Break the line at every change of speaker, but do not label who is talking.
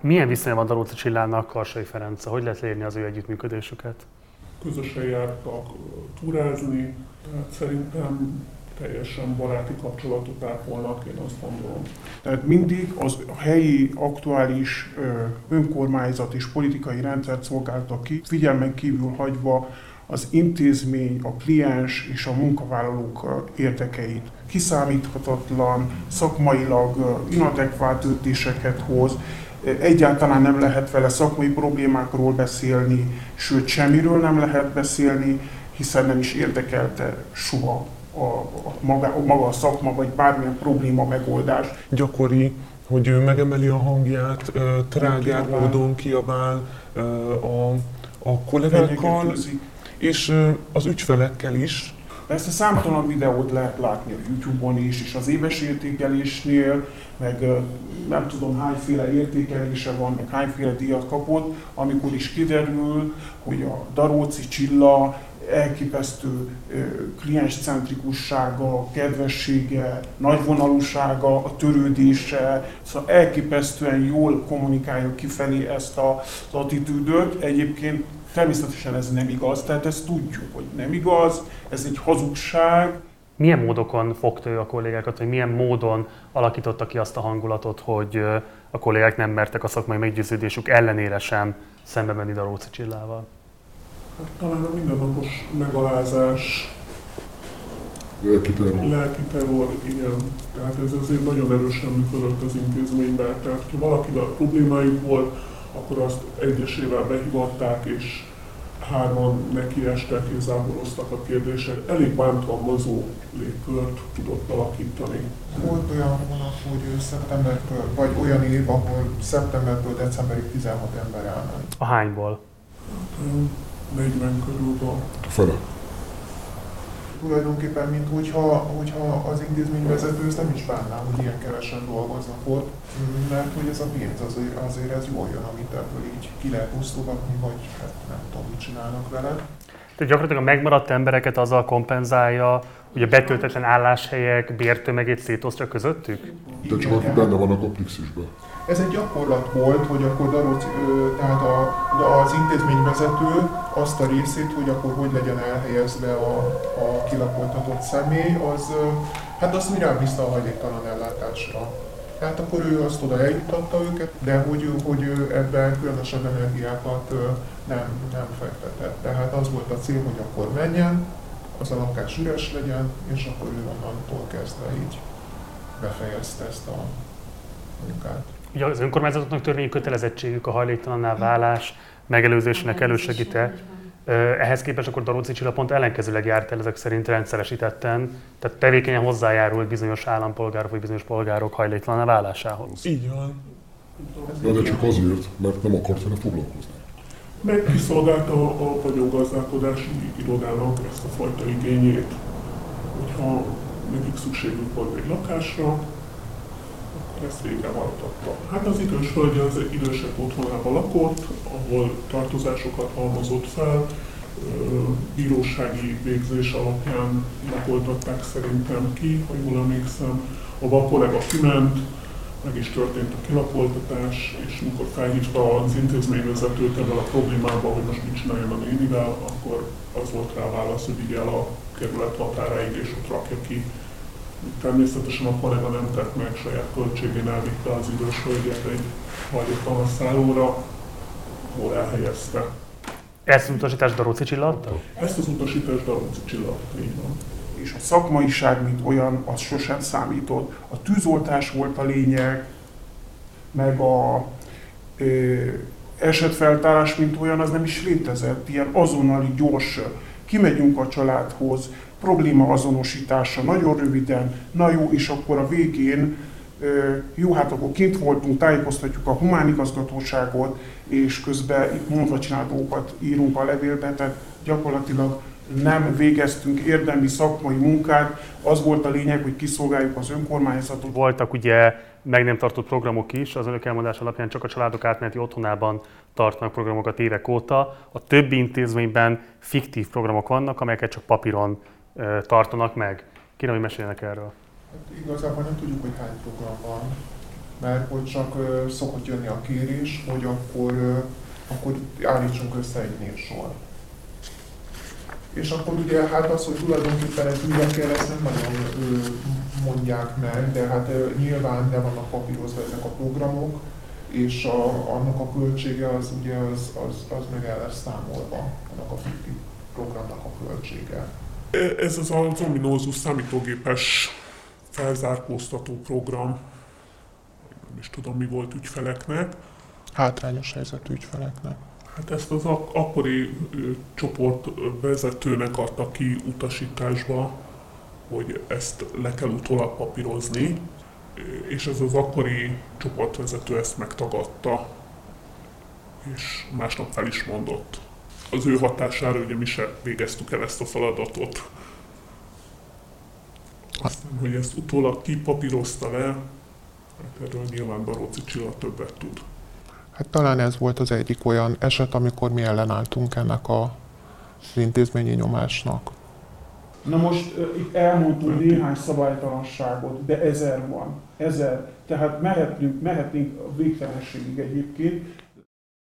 Milyen viszonya van Daróci Csillának Karsai Ferenc? Hogy lehet leírni az ő együttműködésüket?
Közösen jártak túrázni, tehát szerintem teljesen baráti kapcsolatot ápolnak, én azt gondolom. Tehát mindig az helyi, aktuális önkormányzat és politikai rendszert szolgáltak ki, figyelmen kívül hagyva az intézmény, a kliens és a munkavállalók érdekeit. Kiszámíthatatlan, szakmailag inadekvát döntéseket hoz, egyáltalán nem lehet vele szakmai problémákról beszélni, sőt semmiről nem lehet beszélni, hiszen nem is érdekelte soha a, a, maga, a maga a szakma, vagy bármilyen probléma megoldás.
Gyakori, hogy ő megemeli a hangját, trágár módon kiabál a, a kollégákkal, és az ügyfelekkel is.
A számtalan videót lehet látni a YouTube-on is, és az éves értékelésnél, meg nem tudom hányféle értékelése van, meg hányféle díjat kapott, amikor is kiderül, hogy a Daróci Csilla elképesztő klienscentrikussága, kedvessége, nagyvonalúsága, a törődése, szóval elképesztően jól kommunikálja kifelé ezt az attitűdöt. Egyébként természetesen ez nem igaz, tehát ezt tudjuk, hogy nem igaz, ez egy hazugság.
Milyen módokon fogta ő a kollégákat, vagy milyen módon alakította ki azt a hangulatot, hogy a kollégák nem mertek a szakmai meggyőződésük ellenére sem szembe menni Daróci Csillával?
Hát talán a mindennapos megalázás,
Lelki terror.
Lelki terror, igen. Tehát ez azért nagyon erősen működött az intézményben. Tehát, ha valakivel problémájuk volt, akkor azt egyesével behivatták, és hárman nekiestek és záboroztak a kérdések. Elég bántalmazó légkört tudott alakítani.
Volt olyan hónap, hogy szeptembertől, vagy olyan év, ahol szeptembertől decemberig 16 ember elment.
A hányból?
Hát, 40 körül van.
Tulajdonképpen, mint hogyha, hogyha az intézményvezető ezt nem is bánná, hogy ilyen kevesen dolgoznak ott, mert hogy ez a pénz azért, azért ez jól jön, amit ebből így ki lehet osztogatni, vagy hát nem tudom, mit csinálnak vele.
Tehát gyakorlatilag a megmaradt embereket azzal kompenzálja, hogy a betöltetlen álláshelyek bértömegét szétosztja közöttük?
De csak akik benne vannak a Plixisben.
Ez egy gyakorlat volt, hogy akkor Daroc, tehát a, az intézményvezető azt a részét, hogy akkor hogy legyen elhelyezve a, a kilakoltatott személy, az, hát azt mi rábízta a hajléktalan ellátásra. Tehát akkor ő azt oda eljuttatta őket, de hogy, hogy ebben különösebb energiákat nem, nem fektetett. Tehát az volt a cél, hogy akkor menjen, az a lakás üres legyen, és akkor ő onnantól kezdve így befejezte ezt a munkát.
Ugye az önkormányzatoknak törvényi kötelezettségük a hajléktalanná válás megelőzésének elősegíte. Ehhez képest akkor Daróci Csilla pont ellenkezőleg járt el ezek szerint rendszeresítetten, tehát tevékenyen hozzájárult bizonyos állampolgárok vagy bizonyos polgárok hajléktalanná válásához.
Így van. De, csak azért, mert nem akart vele foglalkozni.
Meg kiszolgálta a vagyongazdálkodási irodának ezt a fajta igényét, hogyha nekik szükségük volt egy lakásra, ezt végrehajtotta. Hát az idős hölgy az idősek otthonában lakott, ahol tartozásokat halmozott fel, bírósági végzés alapján megoldották szerintem ki, ha jól emlékszem. A va kollega kiment, meg is történt a kilapoltatás, és amikor felhívta az intézményvezetőt ebben a problémában, hogy most mit csináljon a nénivel, akkor az volt rá válasz, hogy vigyel a kerület határáig, és ott rakja ki Természetesen a kollega nem tett meg, saját költségén elvitte az idős hölgyet egy hajléktalan szállóra, ahol elhelyezte.
Ezt az utasítást Daróci Csilla
Ezt az utasítást Daróci Csilla így van.
És a szakmaiság, mint olyan, az sosem számított. A tűzoltás volt a lényeg, meg a ö, esetfeltárás, mint olyan, az nem is létezett. Ilyen azonnali, gyors, kimegyünk a családhoz, probléma azonosítása nagyon röviden, na jó, és akkor a végén jó, hát akkor kint voltunk, tájékoztatjuk a humán igazgatóságot, és közben itt mondva csinált írunk a levélben, tehát gyakorlatilag nem végeztünk érdemi szakmai munkát, az volt a lényeg, hogy kiszolgáljuk az önkormányzatot.
Voltak ugye meg nem tartott programok is, az önök elmondás alapján csak a családok átmeneti otthonában tartanak programokat évek óta. A többi intézményben fiktív programok vannak, amelyeket csak papíron tartanak meg. Kérem, hogy meséljenek erről.
Hát igazából nem tudjuk, hogy hány program van. mert hogy csak szokott jönni a kérés, hogy akkor, akkor állítsunk össze egy névsor. És akkor ugye hát az, hogy tulajdonképpen ez mire kell, ezt nem nagyon mondják meg, de hát nyilván le vannak papírozva ezek a programok, és a, annak a költsége az ugye az, az, az meg el lesz számolva, annak a FIFI programnak a költsége.
Ez az az ominózus számítógépes felzárkóztató program, nem is tudom mi volt ügyfeleknek.
Hátrányos helyzetű ügyfeleknek.
Hát ezt az ak- akkori ö, csoport vezetőnek adta ki utasításba, hogy ezt le kell utólag papírozni, és ez az akkori csoportvezető ezt megtagadta, és másnap fel is mondott. Az ő hatására ugye mi se végeztük el ezt a feladatot. Aztán, hogy ezt utólag kipapírozta le, hát erről nyilván Baróci Csilla többet tud.
Hát talán ez volt az egyik olyan eset, amikor mi ellenálltunk ennek a, az intézményi nyomásnak.
Na most itt elmondtunk néhány szabálytalanságot, de ezer van. Ezer. Tehát mehetünk, mehetünk a végtelenségig egyébként,